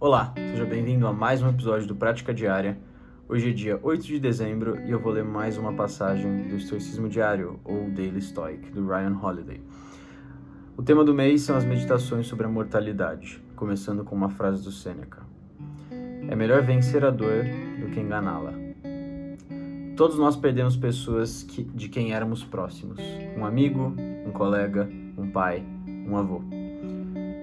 Olá, seja bem-vindo a mais um episódio do Prática Diária. Hoje é dia 8 de dezembro e eu vou ler mais uma passagem do Estoicismo Diário, ou Daily Stoic, do Ryan Holiday. O tema do mês são as meditações sobre a mortalidade, começando com uma frase do Sêneca. É melhor vencer a dor do que enganá-la. Todos nós perdemos pessoas que, de quem éramos próximos: um amigo, um colega, um pai, um avô.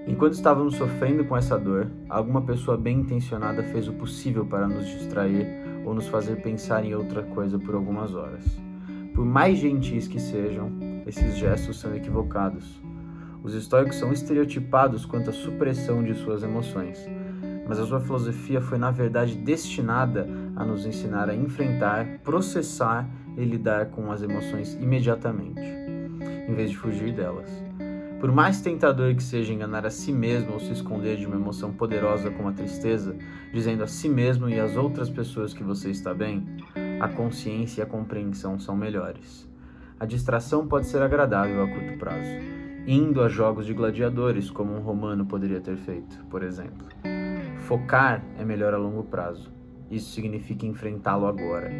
Enquanto estávamos sofrendo com essa dor, alguma pessoa bem intencionada fez o possível para nos distrair ou nos fazer pensar em outra coisa por algumas horas. Por mais gentis que sejam, esses gestos são equivocados. Os estoicos são estereotipados quanto à supressão de suas emoções, mas a sua filosofia foi na verdade destinada a nos ensinar a enfrentar, processar e lidar com as emoções imediatamente, em vez de fugir delas. Por mais tentador que seja enganar a si mesmo ou se esconder de uma emoção poderosa como a tristeza, dizendo a si mesmo e às outras pessoas que você está bem, a consciência e a compreensão são melhores. A distração pode ser agradável a curto prazo, indo a jogos de gladiadores, como um romano poderia ter feito, por exemplo. Focar é melhor a longo prazo. Isso significa enfrentá-lo agora.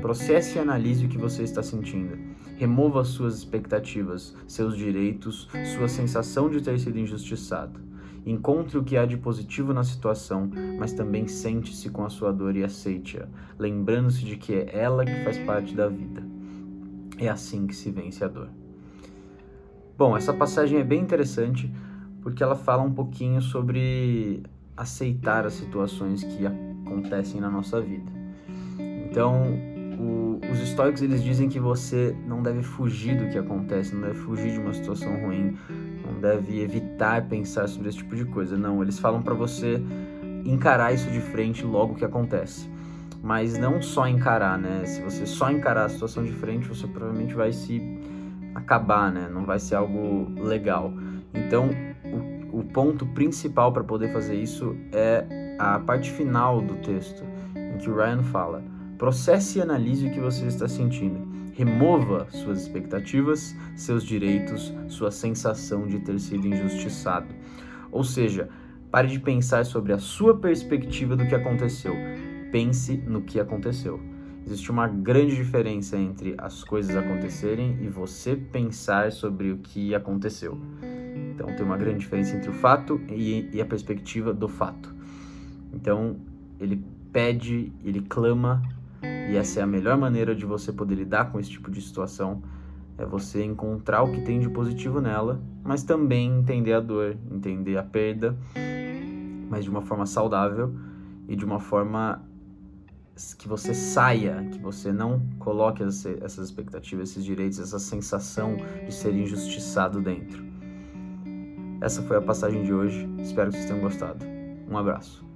Processe e analise o que você está sentindo. Remova suas expectativas, seus direitos, sua sensação de ter sido injustiçado. Encontre o que há de positivo na situação, mas também sente-se com a sua dor e aceite-a, lembrando-se de que é ela que faz parte da vida. É assim que se vence a dor. Bom, essa passagem é bem interessante porque ela fala um pouquinho sobre aceitar as situações que acontecem na nossa vida. Então, o, os estoicos eles dizem que você não deve fugir do que acontece, não deve fugir de uma situação ruim, não deve evitar pensar sobre esse tipo de coisa. Não, eles falam para você encarar isso de frente logo que acontece. Mas não só encarar, né? Se você só encarar a situação de frente, você provavelmente vai se acabar, né? Não vai ser algo legal. Então, o, o ponto principal para poder fazer isso é a parte final do texto, em que o Ryan fala Processe e analise o que você está sentindo. Remova suas expectativas, seus direitos, sua sensação de ter sido injustiçado. Ou seja, pare de pensar sobre a sua perspectiva do que aconteceu. Pense no que aconteceu. Existe uma grande diferença entre as coisas acontecerem e você pensar sobre o que aconteceu. Então, tem uma grande diferença entre o fato e, e a perspectiva do fato. Então, ele pede, ele clama e essa é a melhor maneira de você poder lidar com esse tipo de situação. É você encontrar o que tem de positivo nela, mas também entender a dor, entender a perda, mas de uma forma saudável e de uma forma que você saia, que você não coloque essas expectativas, esses direitos, essa sensação de ser injustiçado dentro. Essa foi a passagem de hoje. Espero que vocês tenham gostado. Um abraço.